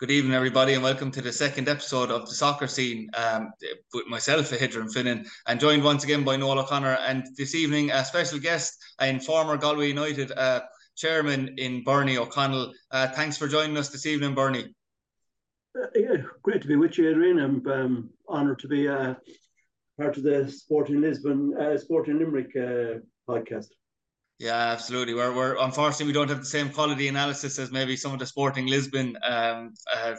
Good evening, everybody, and welcome to the second episode of the soccer scene um, with myself, Adrian Finnan, and joined once again by Noel O'Connor. And this evening, a special guest and former Galway United uh, chairman in Bernie O'Connell. Uh, thanks for joining us this evening, Bernie. Uh, yeah, great to be with you, Adrian. I'm um, honoured to be uh, part of the Sporting Lisbon, uh, Sporting Limerick uh, podcast. Yeah, absolutely. We're, we're unfortunately we don't have the same quality analysis as maybe some of the Sporting Lisbon um, uh,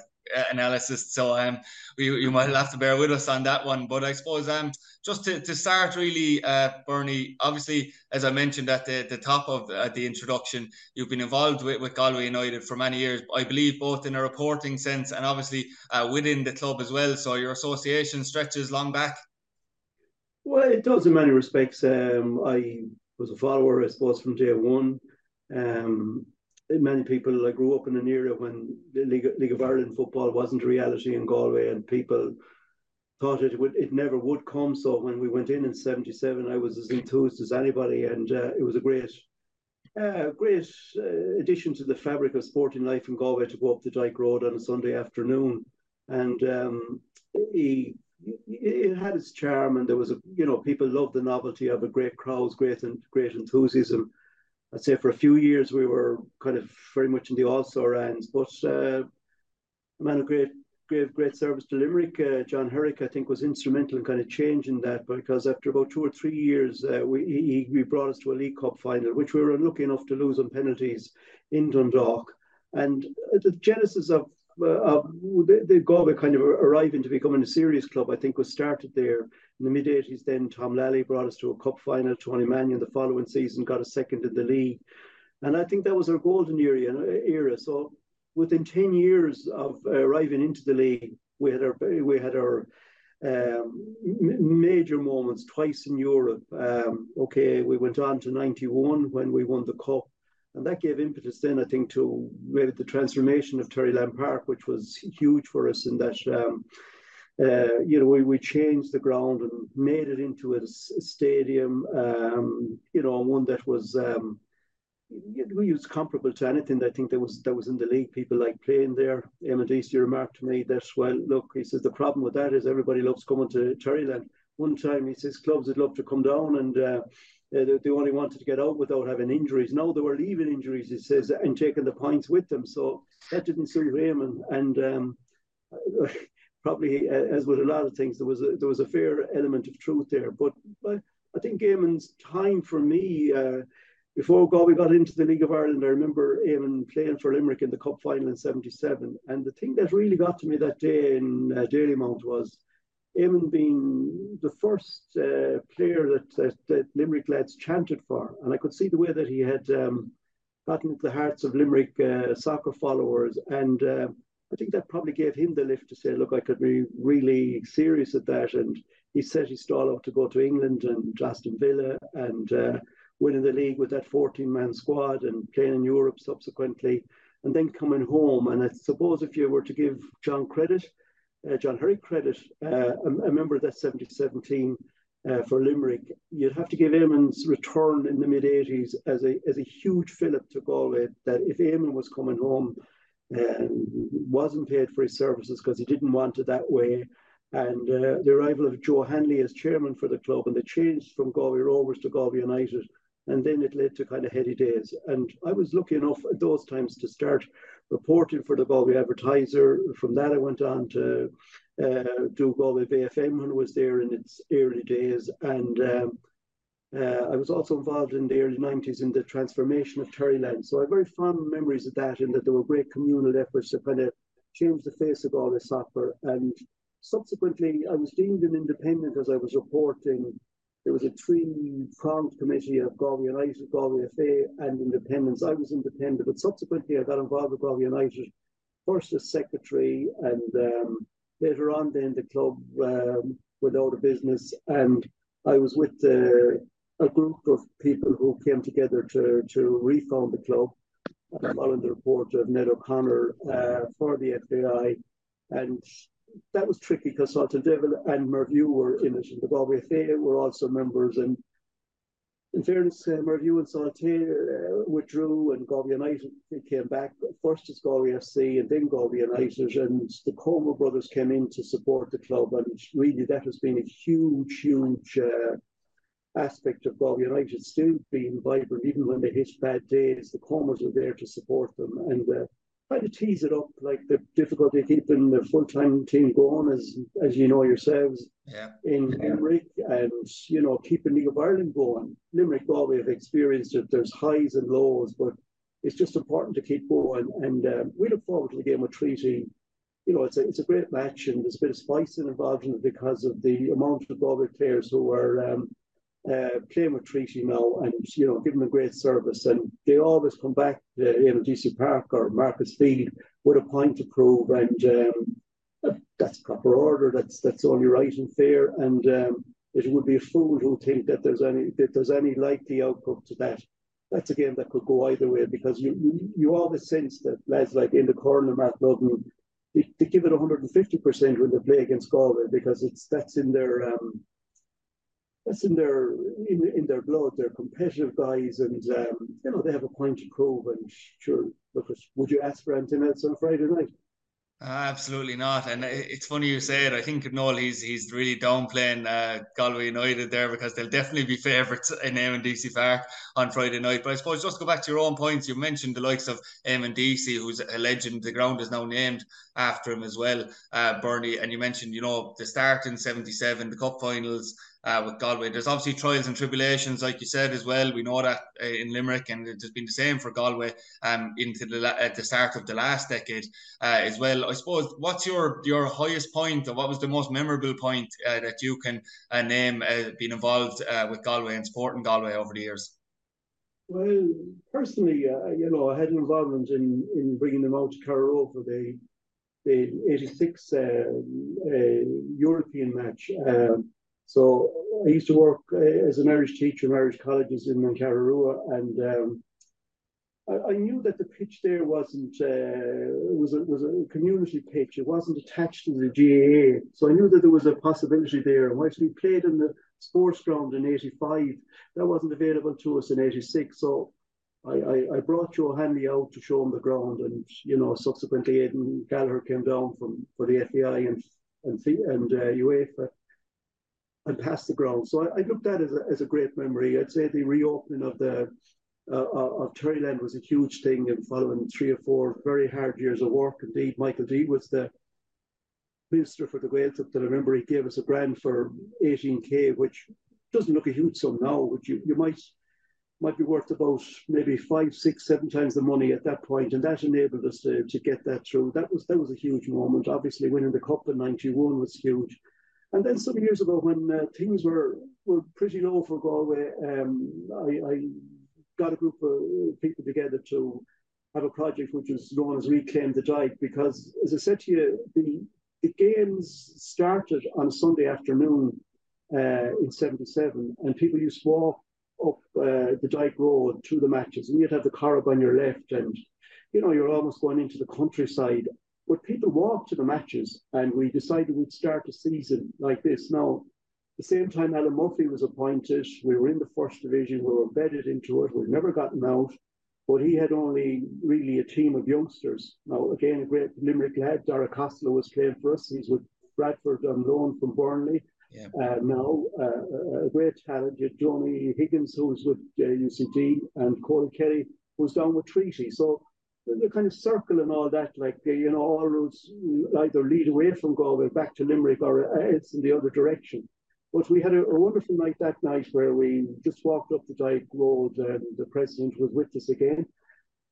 analysis. So um, we, you might have to bear with us on that one. But I suppose um, just to, to start really, uh, Bernie, obviously, as I mentioned at the, the top of uh, the introduction, you've been involved with, with Galway United for many years, I believe, both in a reporting sense and obviously uh, within the club as well. So your association stretches long back. Well, it does in many respects. Um, I was a follower, I suppose, from day one. Um, many people, I grew up in an era when the League, League of Ireland football wasn't a reality in Galway, and people thought it would, it never would come. So when we went in in '77, I was as enthused as anybody, and uh, it was a great, uh, great uh, addition to the fabric of sporting life in Galway to go up the Dyke Road on a Sunday afternoon. And um, he it had its charm, and there was a you know people loved the novelty of a great crowds, great and great enthusiasm. I'd say for a few years we were kind of very much in the all star ends, but uh, a man of great great great service to Limerick, uh, John Herrick, I think was instrumental in kind of changing that because after about two or three years, uh, we he, he brought us to a League Cup final, which we were unlucky enough to lose on penalties in Dundalk. And the genesis of uh, the, Galway kind of arriving to becoming a serious club, I think, was started there in the mid 80s. Then Tom Lally brought us to a cup final. Tony Mannion the following season got a second in the league. And I think that was our golden era. era. So within 10 years of arriving into the league, we had our, we had our um, major moments twice in Europe. Um, okay, we went on to 91 when we won the cup. And that gave impetus then, I think, to maybe the transformation of Terryland Park, which was huge for us in that, um, uh, you know, we, we changed the ground and made it into a, stadium, um, you know, one that was, um, we was comparable to anything I think that was that was in the league. People like playing there. Eamon Deacy remarked to me that, well, look, he says the problem with that is everybody loves coming to Terryland. One time he says clubs would love to come down and uh, uh, they, they, only wanted to get out without having injuries. Now they were leaving injuries, he says, and taking the points with them. So that didn't suit Raymond. And um, probably, uh, as with a lot of things, there was a, there was a fair element of truth there. But, but I think Eamon's time for me, uh, before Galway got into the League of Ireland, I remember Eamon playing for Limerick in the Cup final in 77. And the thing that really got to me that day in uh, Dalymount was Eamon being the first uh, player that, that, that, Limerick lads chanted for. And I could see the way that he had um, gotten into the hearts of Limerick uh, soccer followers. And uh, I think that probably gave him the lift to say, look, I could be really serious at that. And he set his stall out to go to England and Aston Villa and uh, winning the league with that 14 man squad and playing in Europe subsequently. And then coming home. And I suppose if you were to give John credit, uh, John Herrick credit, uh, a, a, member of that 7017 uh, for Limerick, you'd have to give Eamon's return in the mid 80s as a, as a huge fillip to Galway. That if Eamon was coming home, um, wasn't paid for his services because he didn't want it that way. And uh, the arrival of Joe Hanley as chairman for the club, and the change from Galway Rovers to Galway United, and then it led to kind of heady days. And I was lucky enough at those times to start reporting for the Galway Advertiser. From that, I went on to uh, do Galway Bay FM when I was there in its early days. And um, uh, I was also involved in the early 90s in the transformation of Terryland. So I have very fond memories of that, and that there were great communal efforts to kind of change the face of Galway soccer. And subsequently, I was deemed an independent as I was reporting there was a three-pronged committee of Galway United, Galway FA, and Independence. I was independent, but subsequently I got involved with Galway United, first as secretary, and um, later on then the club um, went out of business, and I was with uh, a group of people who came together to, to refound the club, uh, following the report of Ned O'Connor uh, for the FAI, and that was tricky because Salthill Devon and Mervue were in it, and the Galway FA were also members, and in fairness, um, Mervue and Salthill uh, withdrew and Galway United came back. First as Galway FC and then Galway United, and the Comer brothers came in to support the club. And really, that has been a huge, huge uh, aspect of Galway United still being vibrant, even when they hit bad days. The Comers are there to support them. And uh, try to tease it up, like the difficulty of keeping the full time team going, as as you know yourselves, yeah. in yeah. Limerick, and you know keeping League of Ireland going. Limerick Galway have experienced it. There's highs and lows, but it's just important to keep going. And um, we look forward to the game with Treaty. You know, it's a it's a great match, and there's a bit of spice involved in it because of the amount of Galway players who are um, uh, playing with Treaty now and you know give them a great service. And they always come back to AMDC Park or Markets Field with a point to prove. And um, that's proper order. That's that's only right and fair. And um, it would be a fool who think that there's any that there's any likely outcome to that. That's a game that could go either way because you you, you always sense that lads like in the corner Mark Ludden they, they give it 150% when they play against Galway because it's that's in their um, that's in their in, in their blood. They're competitive guys, and um, you know they have a point to prove. And sure, look, would you ask for anything else on Friday night? absolutely not. And it's funny you say it. I think Noel he's he's really downplaying uh, Galway United there because they'll definitely be favourites in Deacy Park on Friday night. But I suppose just go back to your own points. You mentioned the likes of A DC, who's a legend. The ground is now named after him as well, uh, Bernie. And you mentioned you know the start in '77, the cup finals uh, with Galway. There's obviously trials and tribulations, like you said as well. We know that uh, in Limerick, and it's been the same for Galway um, into the at the start of the last decade uh, as well. I suppose what's your your highest point, or what was the most memorable point uh, that you can uh, name uh, being involved with Galway and supporting Galway over the years? Well, personally, you know, I had an involvement in in bringing them out to Carrow for the the '86 European match. Um, so I used to work uh, as an Irish teacher in Irish colleges in Mancararua, and um, I, I, knew that the pitch there wasn't uh, was a, was a community pitch. It wasn't attached to the GAA, so I knew that there was a possibility there. And whilst we played in the sports ground in '85, that wasn't available to us in '86. So I, I, I, brought Joe Hanley out to show him the ground, and you know, subsequently Aidan Gallagher came down from for the FAI and and and uh, UEFA and past the ground. So I, I looked at as a, as a great memory. I'd say the reopening of the uh, of Terryland was a huge thing, and following three or four very hard years of work. Indeed, Michael D was the minister for the Gaeltacht. And I remember he gave us a grant for 18k, which doesn't look a huge sum now, but you, you might might be worth about maybe five, six, seven times the money at that point, and that enabled us to, to get that through. That was that was a huge moment. Obviously, winning the cup in '91 was huge. And then some years ago, when uh, things were were pretty low for Galway, um, I, I, got a group of people together to have a project which was known as Reclaim the Dyke. Because, as I said to you, the, the games started on a Sunday afternoon uh, in '77, and people used to walk up uh, the Dyke Road to the matches, and you'd have the Corrib on your left, and you know you're almost going into the countryside. But people walked to the matches, and we decided we'd start a season like this. Now, the same time Alan Murphy was appointed, we were in the first division, we were embedded into it, we'd never gotten out, but he had only really a team of youngsters. Now, again, a great Limerick lad, Dara Costello was playing for us. He's with Bradford on loan from Burnley. Yeah. Uh, now, uh, a great talent, Johnny Higgins, who's with uh, UCD, and Corey Kelly, who's down with Treaty. So the kind of circle and all that, like uh, you know, all roads either lead away from Galway back to Limerick or uh, it's in the other direction. But we had a, a, wonderful night that night where we just walked up the Dyke Road and the president was with us again.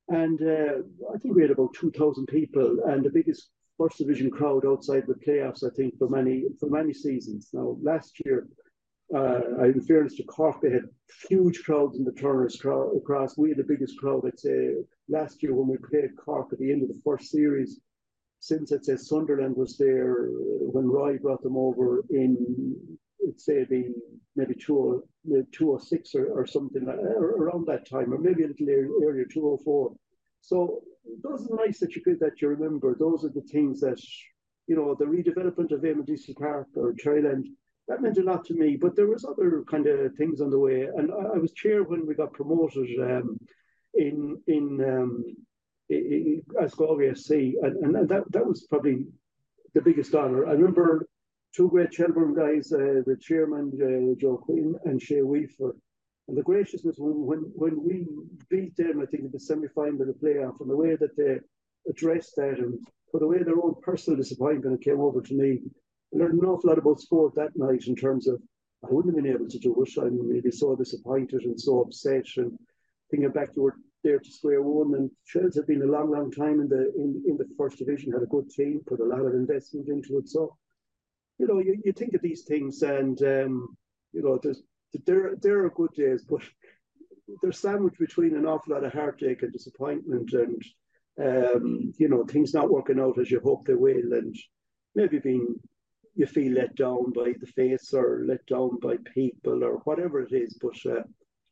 And uh, I think we had about 2,000 people and the biggest first division crowd outside the playoffs, I think, for many for many seasons. Now, last year, uh, in fairness to Cork, they had huge crowds in the Turners cross. We had the biggest crowd, I'd say, last year when we played Cork at the end of the first series. Since I'd say Sunderland was there when Roy brought them over in, let's say the maybe 206 or, or something around that time, or maybe a little earlier, 204. So those are nice that you could that you remember. Those are the things that you know the redevelopment of AMDC Park or Terryland that meant a lot to me. But there was other kind of things on the way, and I, I was chair when we got promoted um, in in, um, in as Galway FC, and, and that that was probably the biggest honour. I remember two great Shelbourne guys, uh, the chairman uh, Joe Quinn and Shea Weaver. And the graciousness when, when when we beat them, I think in the semi-final of the playoff, and the way that they addressed that and put away their own personal disappointment and came over to me. Learned an awful lot about sport that night in terms of I wouldn't have been able to do it. I'm maybe so disappointed and so upset. And thinking back, you were there to square one. And Shells had been a long, long time in the in, in the first division, had a good team, put a lot of investment into it. So, you know, you, you think of these things and um, you know, there's there there are good days, but they're sandwiched between an awful lot of heartache and disappointment and um, you know, things not working out as you hope they will, and maybe being you feel let down by the face or let down by people or whatever it is, but uh,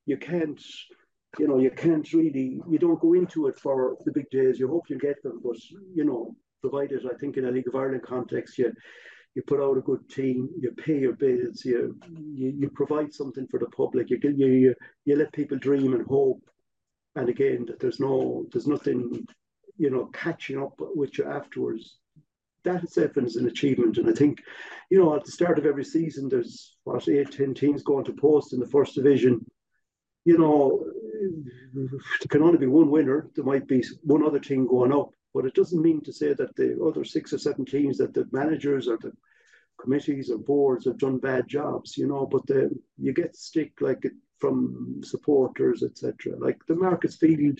you can't, you know, you can't really, you don't go into it for the big days. You hope you get them, but you know, provided I think in a League of Ireland context, you you put out a good team, you pay your bills, you you, you provide something for the public, you, you you you let people dream and hope, and again that there's no there's nothing you know, catching up with you afterwards, that itself is an achievement. And I think, you know, at the start of every season, there's what eight, ten teams going to post in the first division. You know, there can only be one winner. There might be one other team going up, but it doesn't mean to say that the other six or seven teams that the managers or the committees or boards have done bad jobs. You know, but the, you get stick like from supporters, etc. Like the Marketsfield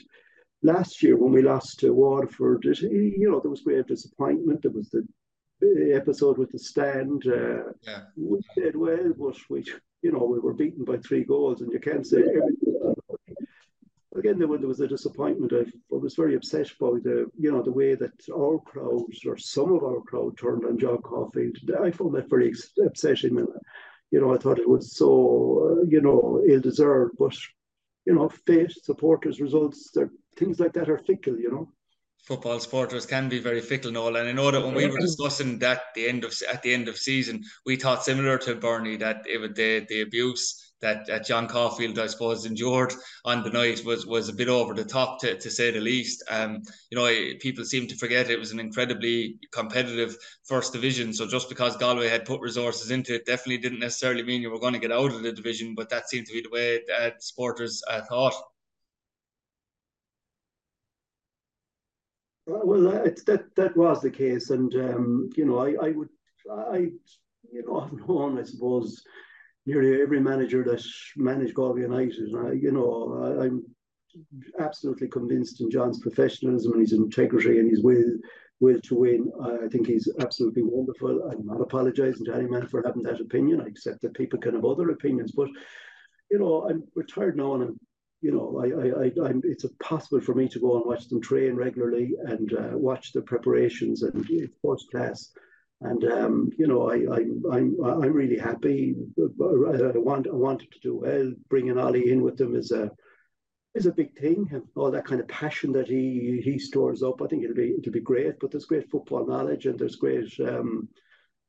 last year when we lost to Waterford, it, you know, there was great disappointment. There was the episode with the stand. Uh, yeah. We did well, but we, you know, we were beaten by three goals, and you can't say everything. Again, there, there was a disappointment. I, I was very upset by the, you know, the way that our crowd or some of our crowd turned on John Caulfield. I found that very upsetting. And, you know, I thought it was so, uh, you know, ill-deserved. But you know, fate, supporters, results, things like that are fickle, you know. Football supporters can be very fickle, Noel. And I know that when we were discussing that the end of at the end of season, we thought similar to Bernie that it would the the abuse that, that John Caulfield, I suppose, endured on the night was was a bit over the top, to, to say the least. Um, you know, people seem to forget it was an incredibly competitive first division. So just because Galway had put resources into it, definitely didn't necessarily mean you were going to get out of the division. But that seemed to be the way that supporters uh, thought. Well, that that was the case, and um, you know, I, I would, I, you know, I've known, I suppose, nearly every manager that managed Galway United. And I, you know, I, am absolutely convinced in John's professionalism and his integrity and his will will to win. I think he's absolutely wonderful. I'm not apologising to any man for having that opinion. I accept that people can have other opinions, but you know, I'm retired now and I'm you know, I, I, I, I'm, it's possible for me to go and watch them train regularly and uh, watch the preparations and it's first class. And um, you know, I, I, I'm I'm really happy. I want I wanted to do well. Bringing Ollie in with them is a is a big thing, all that kind of passion that he he stores up. I think it'll be it'll be great. But there's great football knowledge and there's great um,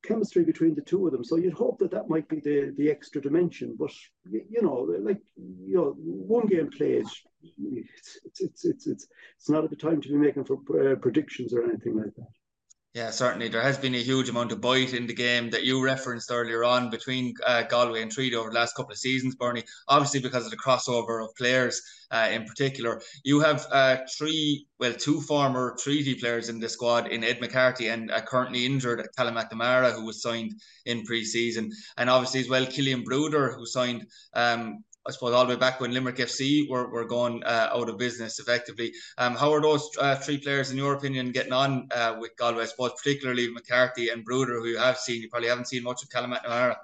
chemistry between the two of them. So you'd hope that that might be the the extra dimension. But you know, like you know, one game plays. It's it's it's it's it's, it's not at the time to be making for uh, predictions or anything like that. Yeah, certainly. There has been a huge amount of bite in the game that you referenced earlier on between uh, Galway and Treaty over the last couple of seasons, Bernie. Obviously, because of the crossover of players uh, in particular. You have uh, three, well, two former Treaty players in the squad in Ed McCarthy and a currently injured Callum McNamara, who was signed in pre season. And obviously, as well, Killian Brouder, who signed um, I suppose all the way back when Limerick FC were, were going uh, out of business effectively. Um, how are those uh, three players, in your opinion, getting on uh, with Galway? I suppose particularly McCarthy and Brouder, who you have seen. You probably haven't seen much of Callum McNamara.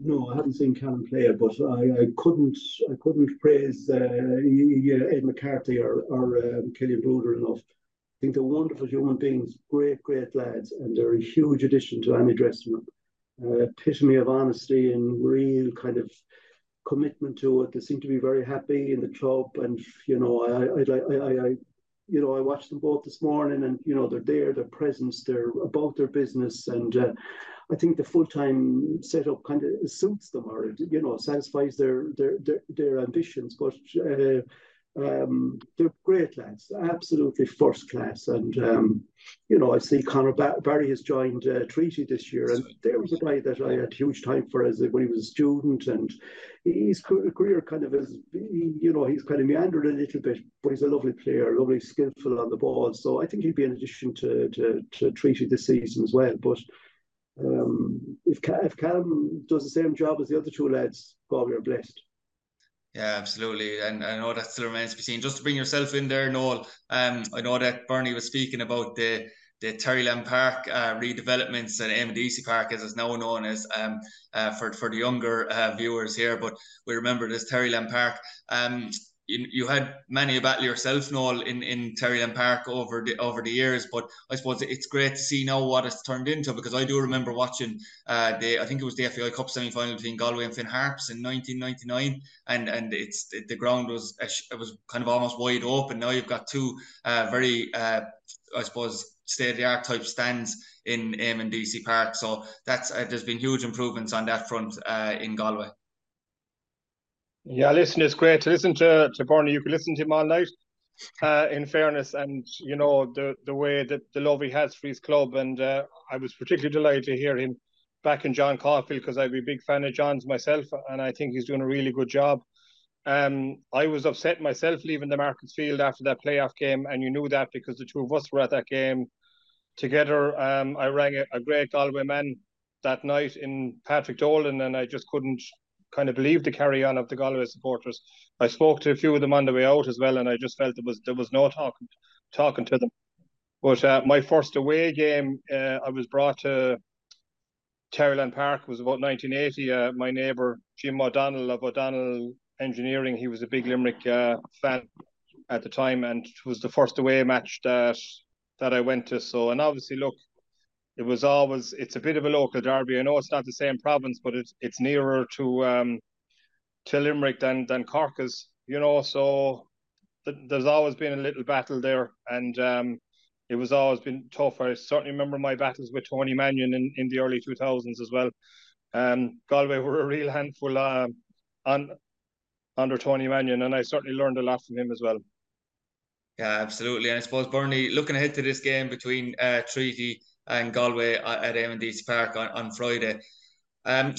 No, I haven't seen Callum play, but I, I couldn't I couldn't praise uh, Ed McCarthy or, or um, Killian Brouder enough. I think they're wonderful human beings, great, great lads, and they're a huge addition to any dressing room. Uh, epitome of honesty and real kind of commitment to it. They seem to be very happy in the club, and you know, I I I, I you know, I watched them both this morning, and you know, they're there, their presence, they're about their business, and uh, I think the full time setup kind of suits them, or you know, satisfies their their their, their ambitions. But uh, um, they're great lads, absolutely first class. And, um, you know, I see Conor Barry has joined uh, Treaty this year, and there was a guy that I had huge time for as when he was a student. And his career kind of is, you know, he's kind of meandered a little bit, but he's a lovely player, lovely, skillful on the ball. So I think he'd be an addition to, to, to Treaty this season as well. But um, if, if Callum does the same job as the other two lads, Galway are blessed. Yeah, absolutely. And I know that still remains to be seen. Just to bring yourself in there, Noel, um, I know that Bernie was speaking about the the Terryland Park uh, redevelopments and MDC Park, as it's now known as, um, uh, for for the younger uh, viewers here. But we remember this Terryland Park. Um, you, you had many a battle yourself, Noel, in, in Terryland Park over the over the years. But I suppose it's great to see now what it's turned into because I do remember watching uh, the I think it was the FAI Cup semi final between Galway and Finn Harps in 1999, and and it's the ground was it was kind of almost wide open. Now you've got two uh, very uh, I suppose state of the art type stands in Eamon Deacy Park. So that's uh, there's been huge improvements on that front uh, in Galway. Yeah, listen, it's great to listen to to Bernie. You can listen to him all night. Uh, in fairness, and you know the the way that the love he has for his club, and uh, I was particularly delighted to hear him back in John Caulfield because I'd be a big fan of John's myself, and I think he's doing a really good job. Um, I was upset myself leaving the Markets Field after that playoff game, and you knew that because the two of us were at that game together. Um, I rang a, a great Galway man that night in Patrick Dolan, and I just couldn't kind of believe the carry on of the Galway supporters. I spoke to a few of them on the way out as well, and I just felt there was there was no talking talking to them. But uh, my first away game, uh, I was brought to Terryland Park. It was about 1980. Uh, my neighbour Jim O'Donnell of O'Donnell Engineering, he was a big Limerick uh, fan at the time, and it was the first away match that that I went to. So, and obviously, look, it was always it's a bit of a local derby. I know it's not the same province, but it's it's nearer to um to Limerick than than Cork is, you know. So th- there's always been a little battle there, and um it was always been tough. I certainly remember my battles with Tony Mannion in, in the early two thousands as well. Um, Galway were a real handful uh, on under Tony Mannion, and I certainly learned a lot from him as well. Yeah, absolutely. And I suppose Bernie, looking ahead to this game between uh, Treaty and Galway at AMDC Park on, on Friday. Um,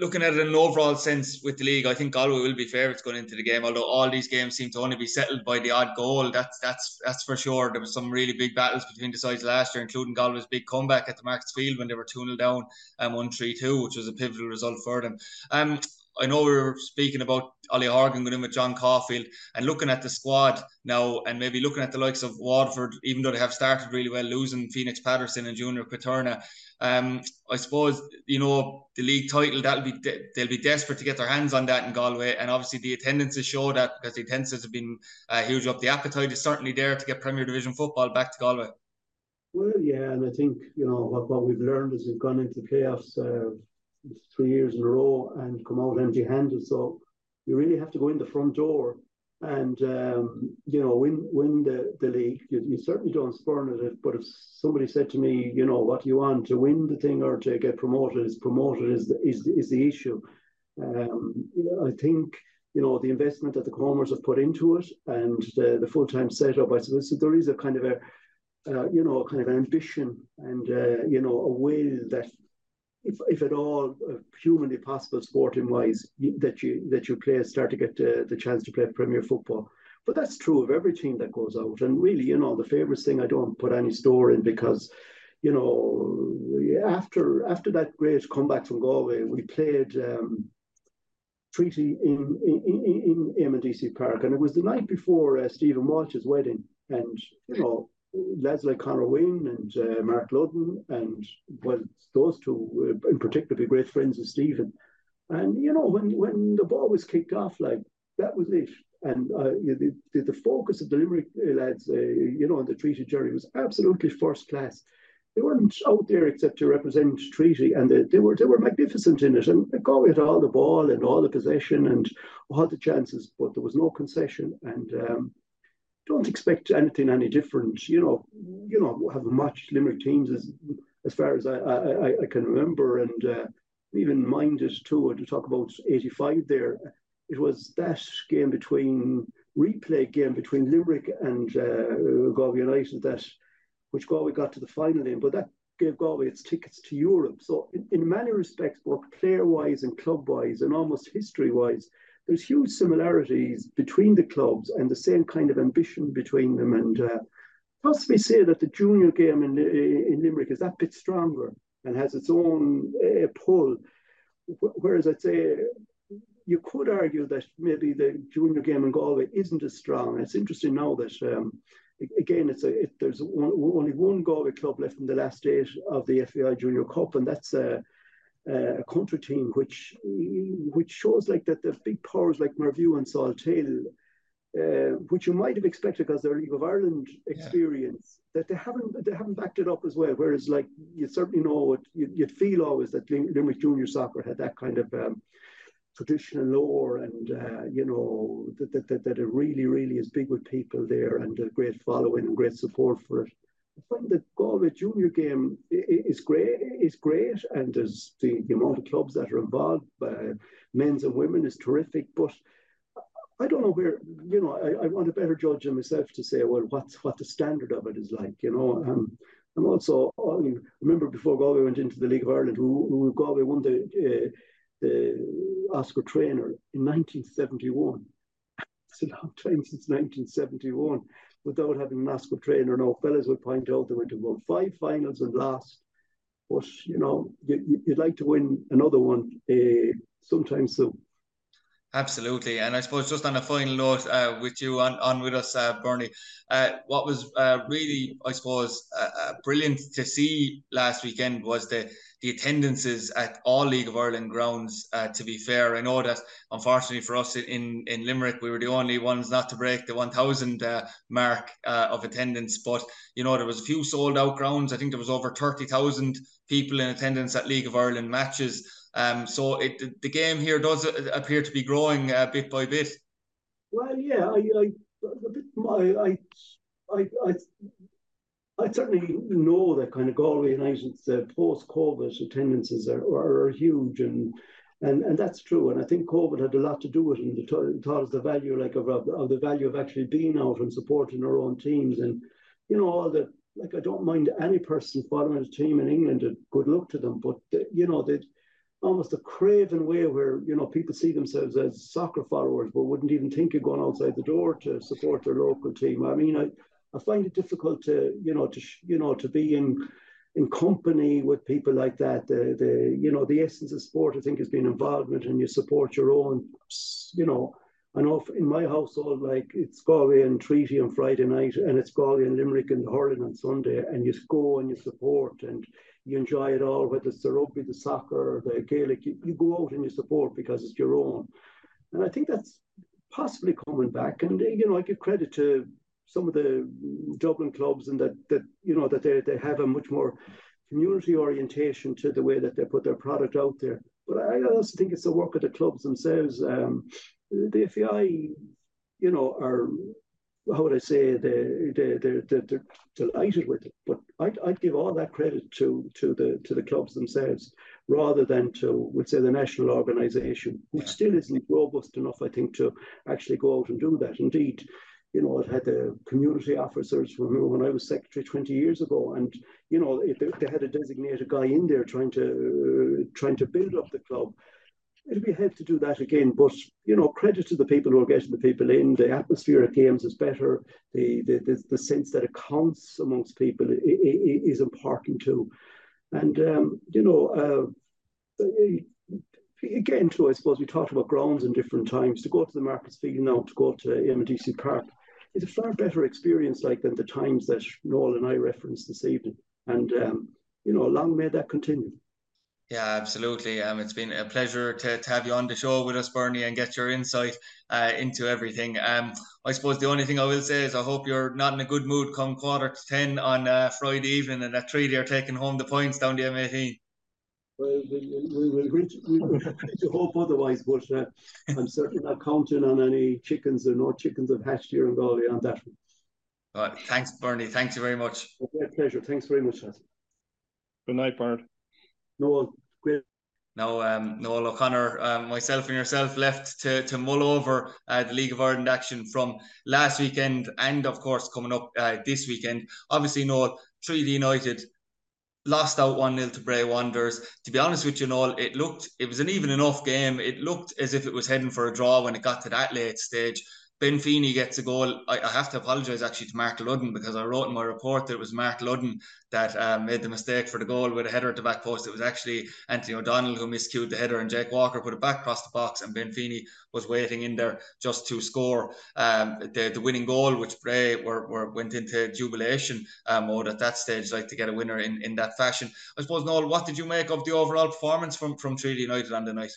looking at it in an overall sense with the league, I think Galway will be favourites going into the game. Although all these games seem to only be settled by the odd goal, that's that's that's for sure. There was some really big battles between the sides last year, including Galway's big comeback at the Markets Field when they were two 0 down and one three two, which was a pivotal result for them. Um, I know we were speaking about Ollie Horgan going in with John Caulfield and looking at the squad now and maybe looking at the likes of Waterford, even though they have started really well, losing Phoenix Patterson and Junior Quitirna. Um, I suppose you know the league title that'll be de- they'll be desperate to get their hands on that in Galway, and obviously the attendances show that because the attendances have been uh, huge up. The appetite is certainly there to get Premier Division football back to Galway. Well, yeah, and I think you know what, what we've learned as we've gone into the playoffs. Uh, three years in a row and come out empty handed. So you really have to go in the front door and um, you know win win the, the league. You, you certainly don't spurn at it, but if somebody said to me, you know, what you want to win the thing or to get promoted? Is promoted is the, is is the issue. Um, I think you know the investment that the Comers have put into it and the, the full time setup. I suppose so there is a kind of a uh, you know kind of ambition and uh, you know a will that if, if at all uh, humanly possible, sporting wise, that you that you play start to get uh, the chance to play Premier football. But that's true of every team that goes out. And really, you know, the favourites thing I don't put any store in because, you know, after after that great comeback from Galway, we played um, Treaty in in in, in AMDC Park, and it was the night before uh, Stephen Walsh's wedding, and you know lads like Conor Wynne and uh, Mark Ludden, and well, those two uh, in particular be great friends of Stephen. And you know, when when the ball was kicked off, like that was it. And uh, the, the, the focus of the Limerick uh, lads, uh, you know, on the treaty journey was absolutely first class. They weren't out there except to represent treaty, and they, they were they were magnificent in it. And Galway had all the ball and all the possession and all the chances, but there was no concession. And um, don't expect anything any different. You know, you know, have matched Limerick teams as as far as I I, I can remember, and uh, even minded too to talk about '85 there. It was that game between replay game between Limerick and uh, Galway United that which Galway got to the final in, but that gave Galway its tickets to Europe. So in, in many respects, both player-wise and club-wise, and almost history-wise, there's huge similarities between the clubs and the same kind of ambition between them. And uh, possibly say that the junior game in, in Limerick is that bit stronger and has its own uh, pull. Whereas I'd say you could argue that maybe the junior game in Galway isn't as strong. It's interesting now that um, again, it's a it, there's one, only one Galway club left in the last eight of the FAI Junior Cup, and that's a, a country team which which shows like that the big powers like Mervue and Salthill, uh, which you might have expected because their League of Ireland experience, yeah. that they haven't they haven't backed it up as well. Whereas like you certainly know it, you, would feel always that Limerick Junior Soccer had that kind of um, traditional lore and uh, you know that, that, that it really really is big with people there and a great following and great support for it I the Galway junior game is great is great and there's the, the amount of clubs that are involved uh, men's and women is terrific but I don't know where you know I, I want a better judge than myself to say well what's what the standard of it is like you know um, and also I remember before Galway went into the League of Ireland who, who Galway won the uh, the Oscar Traynor in 1971. It's a long time since 1971 without having an Oscar Traynor. Now, fellas would point out they went to about five finals and lost. But, you know, you, would like to win another one uh, sometime soon. Absolutely. And I suppose just on a final note uh, with you on, on with us, uh, Bernie, uh, what was uh, really, I suppose, uh, uh, brilliant to see last weekend was the the attendances at all League of Ireland grounds. to be fair, I know that unfortunately for us in, in Limerick, we were the only ones not to break the 1,000 mark of attendance. But, you know, there was a few sold out grounds. I think there was over 30,000 people in attendance at League of Ireland matches. Um, so it, the game here does appear to be growing uh, bit by bit. Well, yeah, I, I, I, I, I, I certainly know that kind of Galway United's uh, post-COVID attendances are, are, are, huge, and and and that's true. And I think COVID had a lot to do with it. And taught us the value, like of, of the value of actually being out and supporting our own teams, and you know all the like I don't mind any person following a team in England. Good luck to them, but you know they almost a craven way where you know people see themselves as soccer followers but wouldn't even think of going outside the door to support their local team. I mean i, I find it difficult to you know to you know to be in in company with people like that. The the you know the essence of sport i think is being involvement and you support your own you know I know in my household, like it's Galway and Treaty on Friday night, and it's Galway and Limerick and hurling on Sunday, and you go and you support, and you enjoy it all, whether it's the rugby, the soccer, the Gaelic, you, you go out and you support because it's your own. And I think that's possibly coming back. And you know, I give credit to some of the Dublin clubs and that that you know that they, they have a much more community orientation to the way that they put their product out there. But I also think it's the work of the clubs themselves. Um, the FAI, you know, are how would I say they they they they're delighted with it. But I'd, I'd give all that credit to to the to the clubs themselves rather than to would say the national organisation, which still isn't robust enough, I think, to actually go out and do that. Indeed, you know, it had the community officers. Remember when I was secretary 20 years ago, and you know, it, they had a designated guy in there trying to uh, trying to build up the club it'll be hard to do that again. But you know, credit to the people who are getting the people in. The atmosphere at games is better. The the the, the sense that it counts amongst people is important too. And um, you know, uh, again, too, I suppose we talked about grounds in different times. To go to the Markets Field now, to go to MDC Park, is a far better experience like than the times that Noel and I referenced this evening. And um, you know, long may that continue. Yeah, absolutely. Um, it's been a pleasure to, to have you on the show with us, Bernie, and get your insight uh, into everything. Um, I suppose the only thing I will say is I hope you're not in a good mood come quarter to 10 on uh, Friday evening and that three are taking home the points down the M18. Well, we, we, will reach, we will to hope otherwise, but uh, I'm certainly not counting on any chickens or no chickens have hatched here in Galway on that one. Right. Thanks, Bernie. Thank you very much. Great pleasure. Thanks very much, Good night, Bernard. No, great. Now, um, Noel O'Connor, um, myself and yourself left to, to mull over uh, the League of Ireland action from last weekend and, of course, coming up uh, this weekend. Obviously, Noel, Treaty United lost out 1 0 to Bray Wanderers. To be honest with you, Noel, it looked, it was an even enough game. It looked as if it was heading for a draw when it got to that late stage. Ben Feeney gets a goal. I, I have to apologise actually to Mark Ludden because I wrote in my report that it was Mark Ludden that um, made the mistake for the goal with a header at the back post. It was actually Anthony O'Donnell who miscued the header, and Jake Walker put it back across the box, and Ben Feeney was waiting in there just to score um, the, the winning goal, which Bray were, were went into jubilation um, mode at that stage, like to get a winner in, in that fashion. I suppose, Noel, what did you make of the overall performance from, from Treaty United on the night?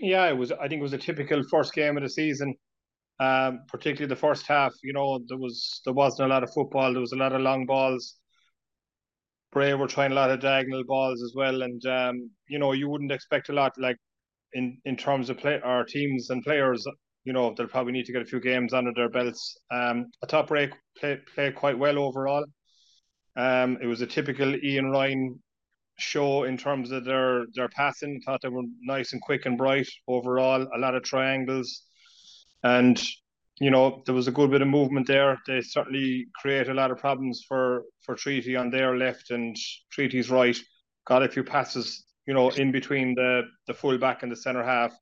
Yeah, it was. I think it was a typical first game of the season. Um, particularly the first half, you know, there was there wasn't a lot of football. There was a lot of long balls. Bray were trying a lot of diagonal balls as well, and um, you know, you wouldn't expect a lot like in in terms of play our teams and players. You know, they'll probably need to get a few games under their belts. Um, a top play played quite well overall. Um, it was a typical Ian Ryan show in terms of their their passing. Thought they were nice and quick and bright overall. A lot of triangles and you know there was a good bit of movement there. They certainly create a lot of problems for for Treaty on their left and Treaty's right. Got a few passes, you know, in between the the full back and the centre half.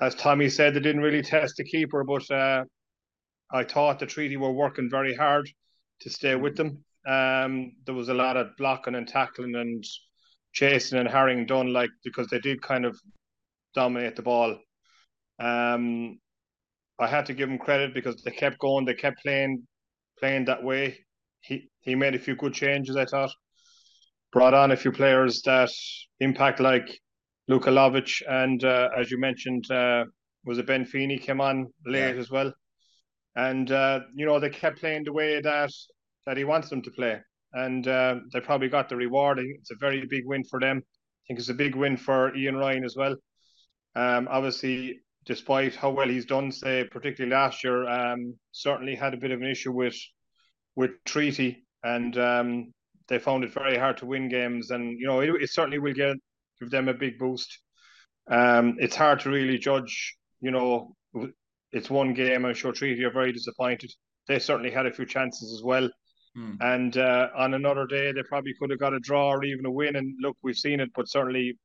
As Tommy said, they didn't really test the keeper, but uh, I thought the Treaty were working very hard to stay with them. Um, there was a lot of blocking and tackling and chasing and harrying done, like because they did kind of dominate the ball. Um, I had to give him credit because they kept going, they kept playing playing that way. He he made a few good changes, I thought. Brought on a few players that impact like Luka Lovic and uh, as you mentioned, uh, was it Ben Feeney came on late yeah. as well. And uh, you know, they kept playing the way that that he wants them to play. And uh, they probably got the reward. It's a very big win for them. I think it's a big win for Ian Ryan as well. Um, obviously, despite how well he's done, say particularly last year, um, certainly had a bit of an issue with with Treaty, and um, they found it very hard to win games. And you know, it, it certainly will get give them a big boost. Um, it's hard to really judge. You know, it's one game. I'm sure Treaty are very disappointed. They certainly had a few chances as well. Hmm. And uh, on another day, they probably could have got a draw or even a win. And look, we've seen it, but certainly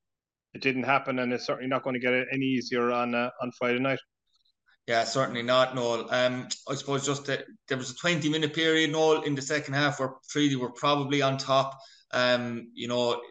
it didn't happen, and it's certainly not going to get any easier on uh, on Friday night. Yeah, certainly not, Noel. Um, I suppose just that there was a 20 minute period, Noel, in the second half where Treaty were probably on top. Um, you know,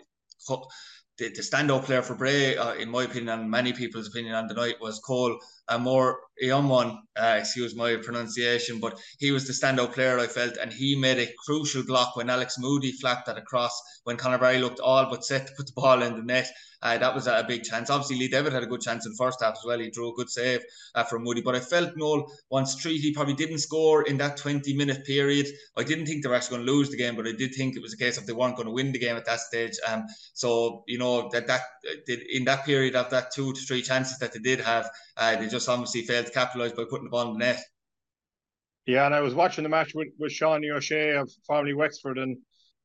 the, the standout player for Bray, uh, in my opinion, and many people's opinion on the night, was Cole a more young one, uh, excuse my pronunciation, but he was the standout player I felt, and he made a crucial block when Alex Moody flapped that across when Conor Barry looked all but set to put the ball in the net. Uh, that was a, big chance. Obviously, Lee Devitt had a good chance in first half as well. He drew a good save uh, from Moody. But I felt, Noel, once Treaty probably didn't score in that 20 minute period, I didn't think they were actually going to lose the game, but I did think it was a case of they weren't going to win the game at that stage. Um, so, you know, that, that in that period of that two to three chances that they did have, uh, they just obviously failed to capitalise by putting the ball in the net. Yeah, and I was watching the match with, with Sean O'Shea of formerly Wexford, and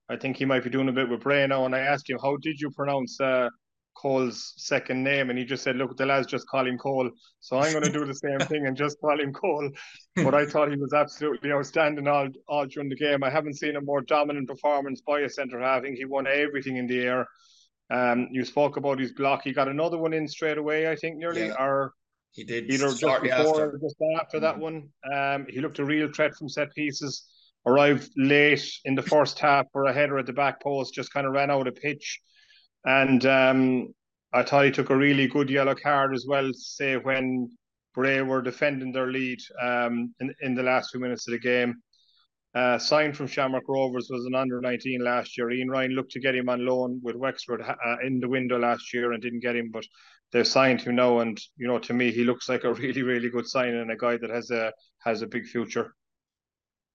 I think he might be doing a bit with Bray now. And I asked him, how did you pronounce uh, Cole's second name, and he just said, "Look, the lads just call him Cole." So I'm going to do the same thing and just call him Cole. But I thought he was absolutely outstanding all all during the game. I haven't seen a more dominant performance by a centre half. I think he won everything in the air. Um, you spoke about his block. He got another one in straight away. I think nearly yeah. or he did either just before after. or just after mm-hmm. that one. Um, he looked a real threat from set pieces. Arrived late in the first half for a header at the back post. Just kind of ran out of pitch and um, I thought he took a really good yellow card as well, say when Bray were defending their lead um, in, in the last few minutes of the game. Uh, signed from Shamrock Rovers was an under 19 last year. Ian Ryan looked to get him on loan with Wexford uh, in the window last year and didn't get him, but they've signed him now. And you know, to me, he looks like a really, really good sign and a guy that has a has a big future.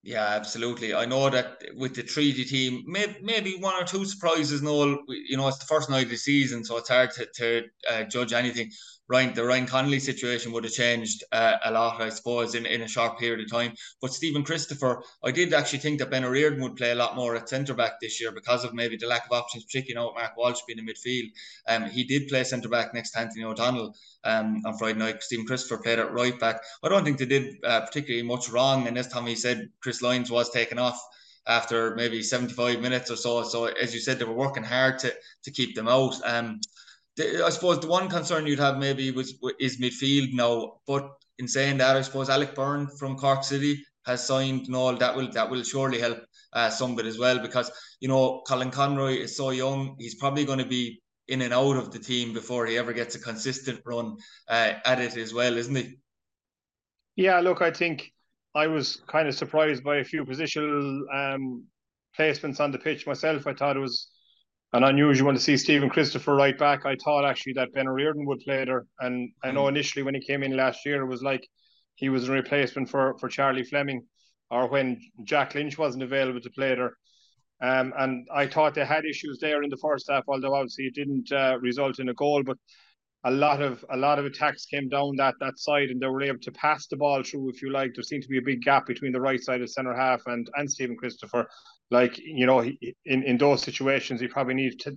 Yeah, absolutely. I know that with the treaty team, maybe, one or two surprises. No, you know, it's the first night of the season, so it's hard to, to uh, judge anything. Ryan, the Ryan Connolly situation would have changed uh, a lot, I suppose, in, in a short period of time. But Stephen Christopher, I did actually think that Ben O'Riordan would play a lot more at centre back this year because of maybe the lack of options, particularly now with Mark Walsh being in midfield. Um, he did play centre back next to Anthony O'Donnell um, on Friday night. Stephen Christopher played at right back. I don't think they did uh, particularly much wrong. And as Tommy said, Chris Lyons was taken off after maybe 75 minutes or so. So as you said, they were working hard to to keep them out. Um, I suppose the one concern you'd have maybe was is midfield now. But in saying that, I suppose Alec Byrne from Cork City has signed Noel. That will that will surely help uh, some bit as well because you know Colin Conroy is so young. He's probably going to be in and out of the team before he ever gets a consistent run uh, at it as well, isn't he? Yeah, look, I think I was kind of surprised by a few positional um, placements on the pitch myself. I thought it was an unusual one to see Stephen Christopher right back. I thought actually that Ben O'Riordan would play there, and I know mm. initially when he came in last year, it was like he was a replacement for for Charlie Fleming, or when Jack Lynch wasn't available to play there. Um, and I thought they had issues there in the first half, although obviously it didn't uh, result in a goal. But a lot of a lot of attacks came down that that side, and they were able to pass the ball through. If you like, there seemed to be a big gap between the right side of centre half and and Stephen Christopher. Like you know he, in in those situations he probably needs to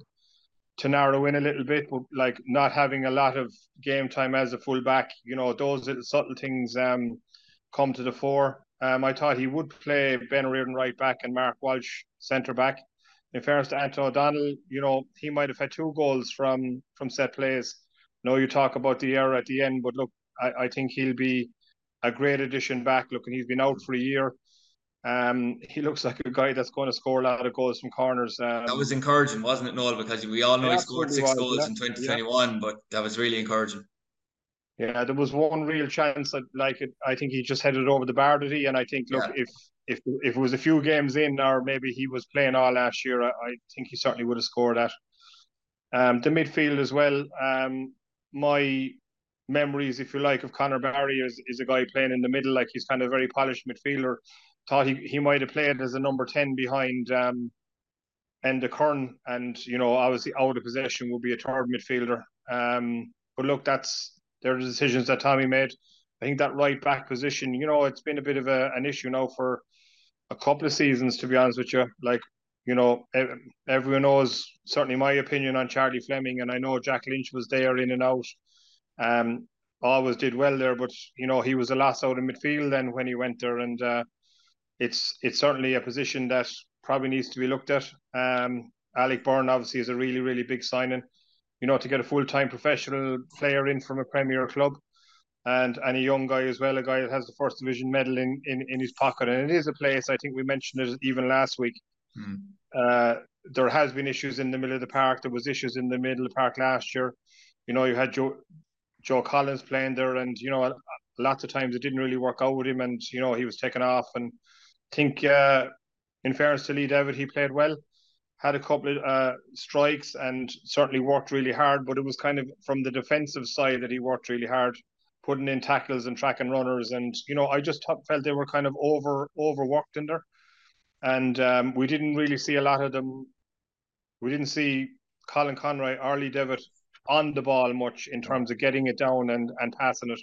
to narrow in a little bit but like not having a lot of game time as a fullback you know those little subtle things um come to the fore. Um I thought he would play Ben O'Riordan right back and Mark Walsh centre back. In fairness to Anton O'Donnell you know he might have had two goals from from set plays no you talk about the error at the end but look I, I think he'll be a great addition back look and he's been out for a year um, he looks like a guy that's going to score a lot of goals from corners. Um, that was encouraging, wasn't it, Noel? Because we all know yeah, he scored six was, goals yeah. in 2021, yeah. but that was really encouraging. Yeah, there was one real chance that, like, it, I think he just headed over the bar, did he? And I think, look, if if if it was a few games in, or maybe he was playing all last year, I, I think he certainly would have scored that. Um, the midfield as well. Um, my memories, if you like, of Conor Barry is, is a guy playing in the middle, like he's kind of very polished midfielder thought he, he might have played as a number 10 behind um, Enda Curran, and you know, obviously out of possession would be a third midfielder. Um, but look, that's there are decisions that Tommy made. I think that right back position, you know, it's been a bit of a, an issue now for a couple of seasons, to be honest with you. Like, you know, everyone knows certainly my opinion on Charlie Fleming, and I know Jack Lynch was there in and out. Um, always did well there, but you know, he was a loss out in midfield then when he went there, and uh, it's it's certainly a position that probably needs to be looked at. Um, Alec Byrne obviously is a really really big signing. You know, to get a full time professional player in from a Premier club, and and a young guy as well, a guy that has the first division medal in in, in his pocket, and it is a place I think we mentioned it even last week. Hmm. Uh, there has been issues in the middle of the park. There was issues in the middle of the park last year. You know, you had Joe Joe Collins playing there, and you know, lots of times it didn't really work out with him, and you know, he was taken off and I think, uh, in fairness to Lee Devitt, he played well. Had a couple of uh, strikes and certainly worked really hard, but it was kind of from the defensive side that he worked really hard, putting in tackles and tracking runners. And you know, I just felt they were kind of over overworked in there, and um, we didn't really see a lot of them. We didn't see Colin Conroy Arlie Devitt on the ball much in terms of getting it down and, and passing it,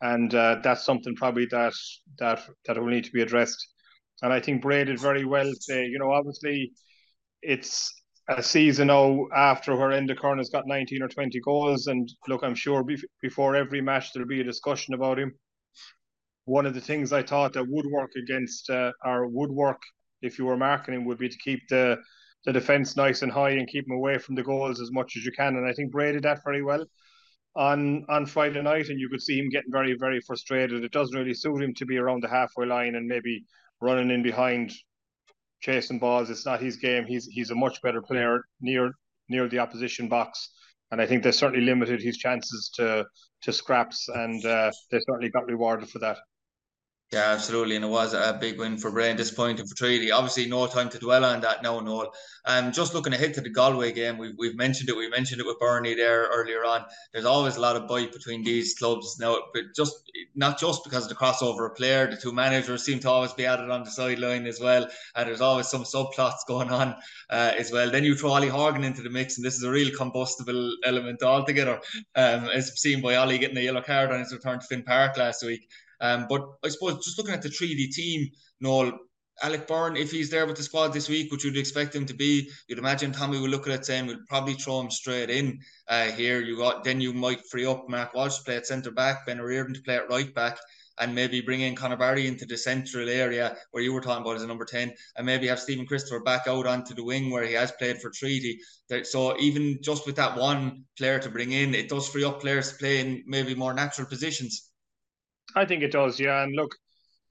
and uh, that's something probably that that that will need to be addressed and I think Bray did very well today. You know, obviously, it's a season now after where Enda Curran has got 19 or 20 goals. And look, I'm sure before every match there'll be a discussion about him. One of the things I thought that would work against uh, or would work if you were marking him would be to keep the the defense nice and high and keep him away from the goals as much as you can. And I think Bray did that very well on on Friday night, and you could see him getting very very frustrated. It doesn't really suit him to be around the halfway line and maybe running in behind, chasing balls. It's not his game. He's he's a much better player near near the opposition box, and I think they certainly limited his chances to to scraps, and uh, they certainly got rewarded for that. Yeah, absolutely, and it was a big win for Bray. Disappointing for Treaty. Obviously, no time to dwell on that now, Noel. Um, just looking ahead to the Galway game, we've, we've mentioned it. We mentioned it with Bernie there earlier on. There's always a lot of bite between these clubs now, but just not just because of the crossover player. The two managers seem to always be added on the sideline as well, and there's always some subplots going on uh, as well. Then you throw Ollie Horgan into the mix, and this is a real combustible element altogether. Um, as seen by Ollie getting a yellow card on his return to Finn Park last week. Um, but I suppose just looking at the Treaty team, Noel, Alec Byrne, if he's there with the squad this week, which you'd expect him to be, you'd imagine Tommy will look at it saying we'll probably throw him straight in uh, here. You got then you might free up Mark Walsh to play at centre back, Ben Reardon to play at right back, and maybe bring in Conor Barry into the central area where you were talking about as a number 10, and maybe have Stephen Christopher back out onto the wing where he has played for Treaty. So even just with that one player to bring in, it does free up players to play in maybe more natural positions. I think it does, yeah. And look,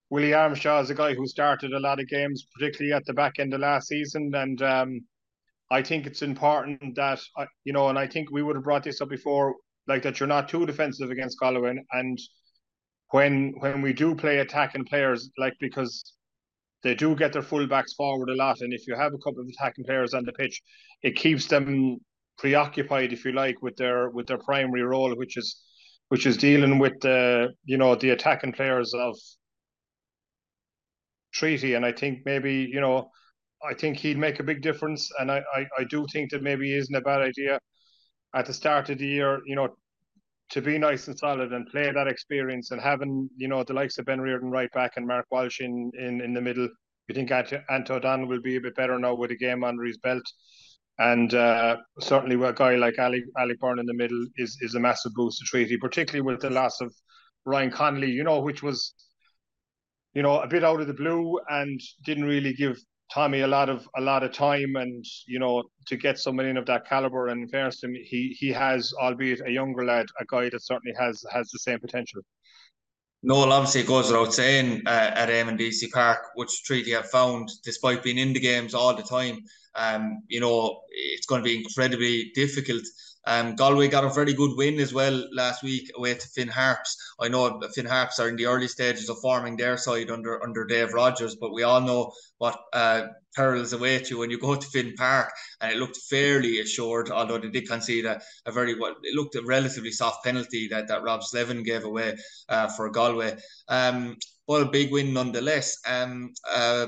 Willie Armstrong is a guy who started a lot of games, particularly at the back end of last season, and um, I think it's important that uh, you know, and I think we would have brought this up before, like that you're not too defensive against Galway, and when when we do play attacking players, like because they do get their fullbacks forward a lot, and if you have a couple of attacking players on the pitch, it keeps them preoccupied, if you like, with their with their primary role, which is which is dealing with the you know the attacking players of treaty and i think maybe you know i think he'd make a big difference and i i, I do think that maybe isn't a bad idea at the start of the year you know to be nice and solid and play that experience and having you know the likes of Ben Reardon right back and Mark Walsh in in, in the middle. You think Anto Don will be a bit better now with a game under his belt. And uh, certainly, a guy like Ali Ali Byrne in the middle is is a massive boost to Treaty, particularly with the loss of Ryan Connolly. You know, which was, you know, a bit out of the blue and didn't really give Tommy a lot of a lot of time, and you know, to get someone in of that caliber. And fairness to him, he he has, albeit a younger lad, a guy that certainly has has the same potential. Noel, obviously, it goes without saying uh, at Deacy Park, which Treaty have found, despite being in the games all the time, um, you know, it's going to be incredibly difficult. Um, Galway got a very good win as well last week away to Finn Harps. I know Finn Harps are in the early stages of forming their side under under Dave Rogers, but we all know what uh, perils await you when you go to Finn Park, and it looked fairly assured. Although they did concede a, a very well, it looked a relatively soft penalty that that Rob Slevin gave away uh, for Galway. Um, but a big win nonetheless. Um, uh,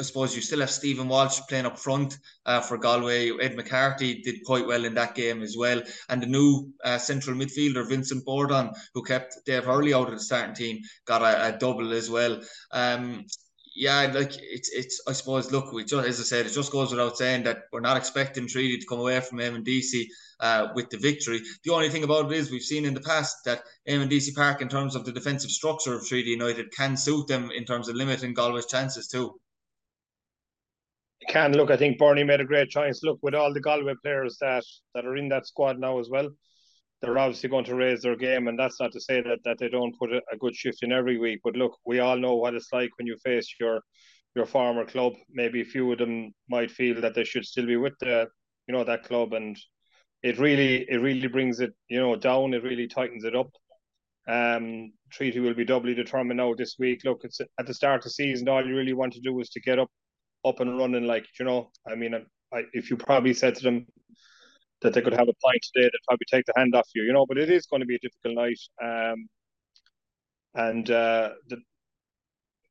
I suppose you still have Stephen Walsh playing up front uh, for Galway. Ed McCarthy did quite well in that game as well. And the new uh, central midfielder, Vincent Borden, who kept Dave Hurley out of the starting team, got a, a double as well. Um, yeah, like it's it's I suppose look, we just as I said, it just goes without saying that we're not expecting Treaty to come away from Deacy uh, with the victory. The only thing about it is we've seen in the past that Deacy Park, in terms of the defensive structure of Treaty United, can suit them in terms of limiting Galway's chances too can look. I think Bernie made a great choice. Look, with all the Galway players that that are in that squad now as well, they're obviously going to raise their game, and that's not to say that that they don't put a, a good shift in every week. But look, we all know what it's like when you face your your former club. Maybe a few of them might feel that they should still be with the you know that club, and it really it really brings it you know down. It really tightens it up. Um, Treaty will be doubly determined now this week. Look, it's at the start of the season. All you really want to do is to get up up and running. Like you know, I mean, I, if you probably said to them that they could have a pint today, they'd probably take the hand off you. You know, but it is going to be a difficult night, um, and uh, the,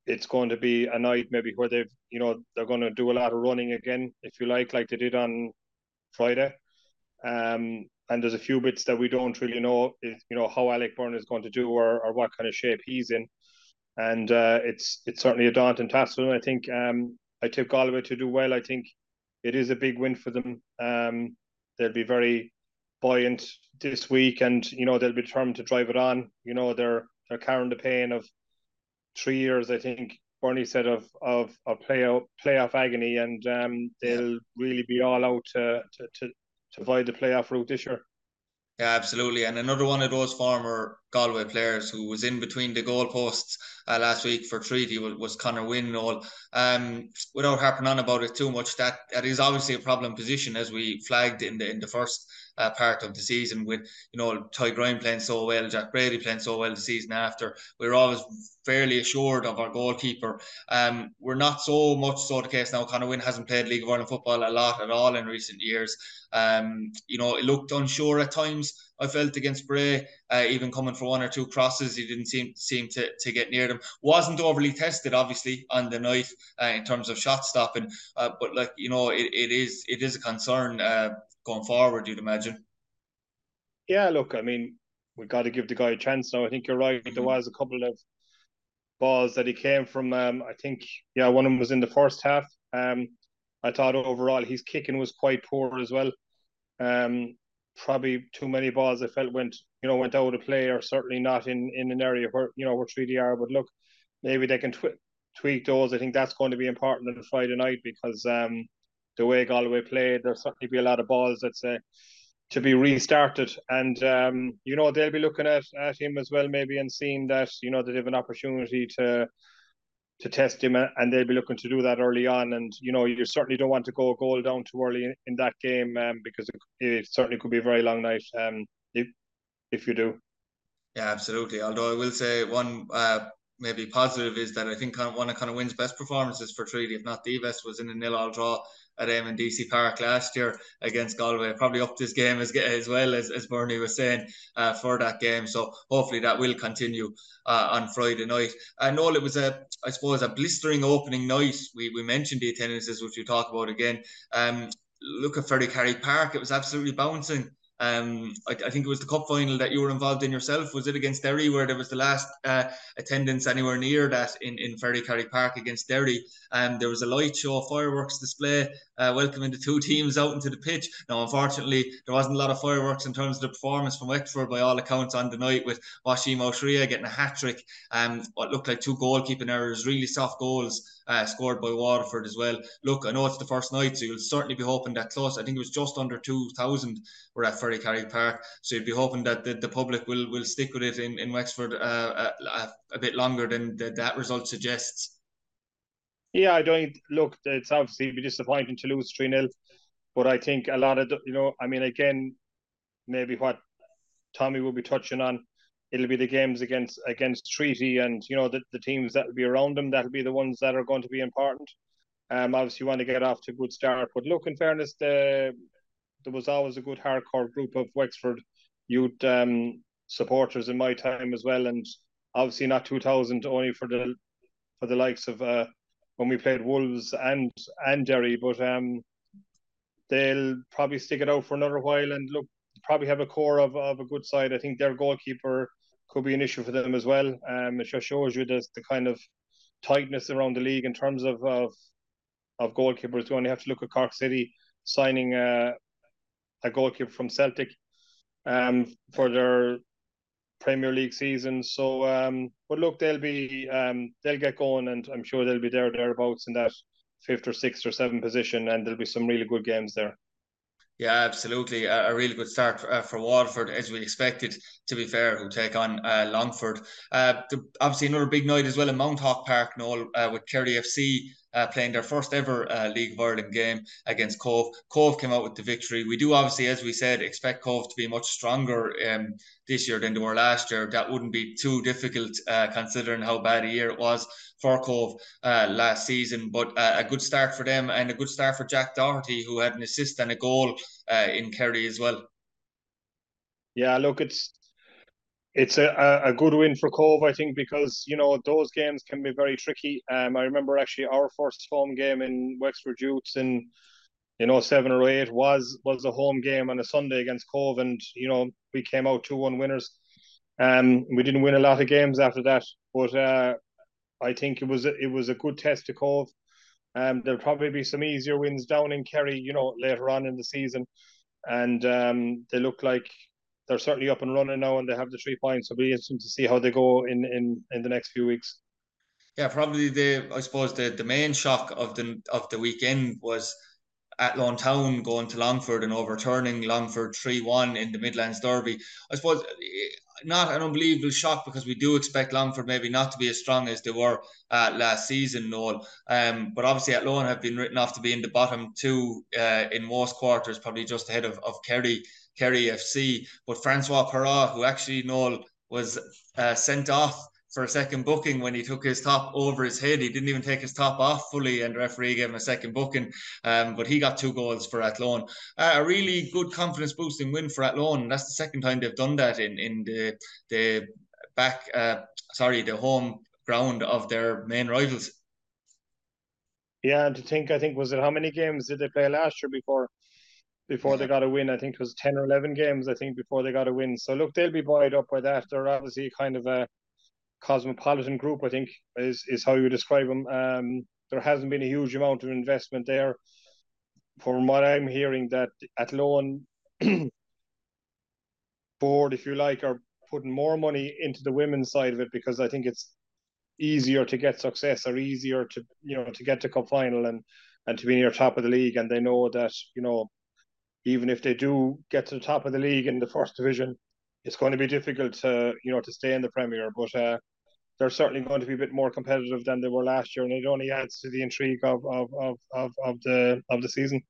it's going to be a night maybe where they've you know they're going to do a lot of running again, if you like, like they did on Friday. Um, and there's a few bits that we don't really know, you know, how Alec Byrne is going to do or, or what kind of shape he's in. And uh, it's it's certainly a daunting task. And I think um, I tip Galway to do well. I think it is a big win for them. Um, they'll be very buoyant this week, and you know they'll be determined to drive it on. You know they're they're carrying the pain of three years. I think Bernie said of of of playoff playoff agony, and um, they'll really be all out to to to, to avoid the playoff route this year. Yeah, absolutely. And another one of those former Galway players who was in between the goalposts uh, last week for Treaty was, was Connor Wynn. All um, without harping on about it too much, that that is obviously a problem position as we flagged in the in the first uh, part of the season with you know Ty Grime playing so well, Jack Brady playing so well the season after. We were always fairly assured of our goalkeeper. Um, we're not so much so the case now. Connor Wynn hasn't played League of Ireland football a lot at all in recent years. Um, you know, it looked unsure at times. I felt against Bray, uh, even coming for one or two crosses, he didn't seem seem to, to get near them. wasn't overly tested, obviously, on the night uh, in terms of shot stopping. Uh, but like you know, it, it is it is a concern uh, going forward. You'd imagine. Yeah, look, I mean, we've got to give the guy a chance now. I think you're right. Mm-hmm. There was a couple of balls that he came from. Um, I think yeah, one of them was in the first half. Um, I thought overall his kicking was quite poor as well. Um, probably too many balls I felt went you know went out of play or certainly not in in an area where you know where Treaty are. But look, maybe they can tw- tweak those. I think that's going to be important on Friday night because um, the way Galway played, there'll certainly be a lot of balls that's uh, to be restarted. And um, you know they'll be looking at at him as well, maybe and seeing that you know they have an opportunity to to test him, and they'll be looking to do that early on. And you know, you certainly don't want to go a goal down too early in, in that game um, because it, it, certainly could be a very long night um, if if you do. Yeah, absolutely. Although I will say one uh, maybe positive is that I think one of kind of Wynn's best performances for Treaty, if not the best, was in a nil-all draw at Eamon Deacy Park last year against Galway. Probably up this game as, as well as, as Bernie was saying uh, for that game. So hopefully that will continue uh, on Friday night. I know it was a, I suppose, a blistering opening night. We, we mentioned the attendances, which we'll talk about again. Um, look at Ferry Ferrycarrig Park; it was absolutely bouncing. Um, I, I, think it was the cup final that you were involved in yourself. Was it against Derry where there was the last uh, attendance anywhere near that in, in Ferrycarrig Park against Derry? Um, there was a light show, fireworks display, uh, welcoming the two teams out into the pitch. Now, unfortunately, there wasn't a lot of fireworks in terms of the performance from Wexford by all accounts on the night with Wassim Aouachria getting a hat trick. Um, what looked like two goalkeeping errors, really soft goals uh, scored by Waterford as well. Look, I know it's the first night, so you'll certainly be hoping that close. I think it was just under 2,000 were at Ferrycarrig Park. So you'd be hoping that the, the public will, will stick with it in, in Wexford uh, a, a, bit longer than the, that result suggests. Yeah, I don't look. It's obviously be disappointing to lose three 0 but I think a lot of you know, I mean, again, maybe what Tommy will be touching on it'll be the games against against Treaty and you know the, the teams that will be around them that'll be the ones that are going to be important. Um, obviously, you want to get off to a good start, but look, in fairness, the, there was always a good hardcore group of Wexford youth um, supporters in my time as well, and obviously not two thousand only for the for the likes of uh, when we played Wolves and and Derry, but um, they'll probably stick it out for another while. And look, probably have a core of, of a good side. I think their goalkeeper could be an issue for them as well. Um, it just shows you the, the kind of tightness around the league in terms of of, of goalkeepers. You only have to look at Cork City signing a, a goalkeeper from Celtic um, for their Premier League season. So, um, but look, they'll be um, they'll get going, and I'm sure they'll be there thereabouts in that fifth or sixth or seventh position, and there'll be some really good games there. Yeah, absolutely. A, a really good start for, uh, for, Waterford, as we expected, to be fair, who take on uh, Longford. Uh, the, obviously, another big night as well in Mounthawk Park, Noel, uh, with Kerry FC uh, playing their first ever uh, League of Ireland game against Cobh. Cobh came out with the victory. We do obviously, as we said, expect Cobh to be much stronger um, this year than they were last year. That wouldn't be too difficult considering how bad a year it was for Cobh uh, last season. But uh, a good start for them and a good start for Jack Doherty, who had an assist and a goal uh, in Kerry as well. Yeah, look, it's it's a, a good win for Cobh, I think, because you know those games can be very tricky. Um, I remember actually our first home game in Wexford Youths in you know seven or eight was was a home game on a Sunday against Cobh, and you know we came out two one winners. Um, we didn't win a lot of games after that, but uh, I think it was it was a good test to Cobh. Um, there'll probably be some easier wins down in Kerry, you know, later on in the season, and um, they look like they're certainly up and running now, and they have the three points. So it'll be interesting to see how they go in in in the next few weeks. Yeah, probably the I suppose the the main shock of the of the weekend was Athlone Town going to Longford and overturning Longford 3 1 in the Midlands Derby. I suppose not an unbelievable shock because we do expect Longford maybe not to be as strong as they were uh, last season, Noel. Um, but obviously Athlone have been written off to be in the bottom two uh, in most quarters, probably just ahead of, of Kerry, Kerry FC. But Francois Perrat, who actually Noel was uh, sent off for a second booking when he took his top over his head. He didn't even take his top off fully, and the referee gave him a second booking. Um, but he got two goals for Athlone. Uh, a really good confidence boosting win for Athlone. That's the second time they've done that in in the the back. Uh, sorry, the home ground of their main rivals. Yeah, and to think, I think was it how many games did they play last year before? Before yeah. they got a win, I think it was ten or eleven games. I think before they got a win. So look, they'll be buoyed up by that. They're obviously kind of a cosmopolitan group, I think, is, is how you describe them. Um, there hasn't been a huge amount of investment there. From what I'm hearing, that Athlone board, if you like, are putting more money into the women's side of it because I think it's easier to get success or easier to you know to get to cup final and and to be near top of the league and they know that you know even if they do get to the top of the league in the first division it's going to be difficult to you know to stay in the Premier, but uh, they're certainly going to be a bit more competitive than they were last year, and it only adds to the intrigue of of, of, of, of the of the season.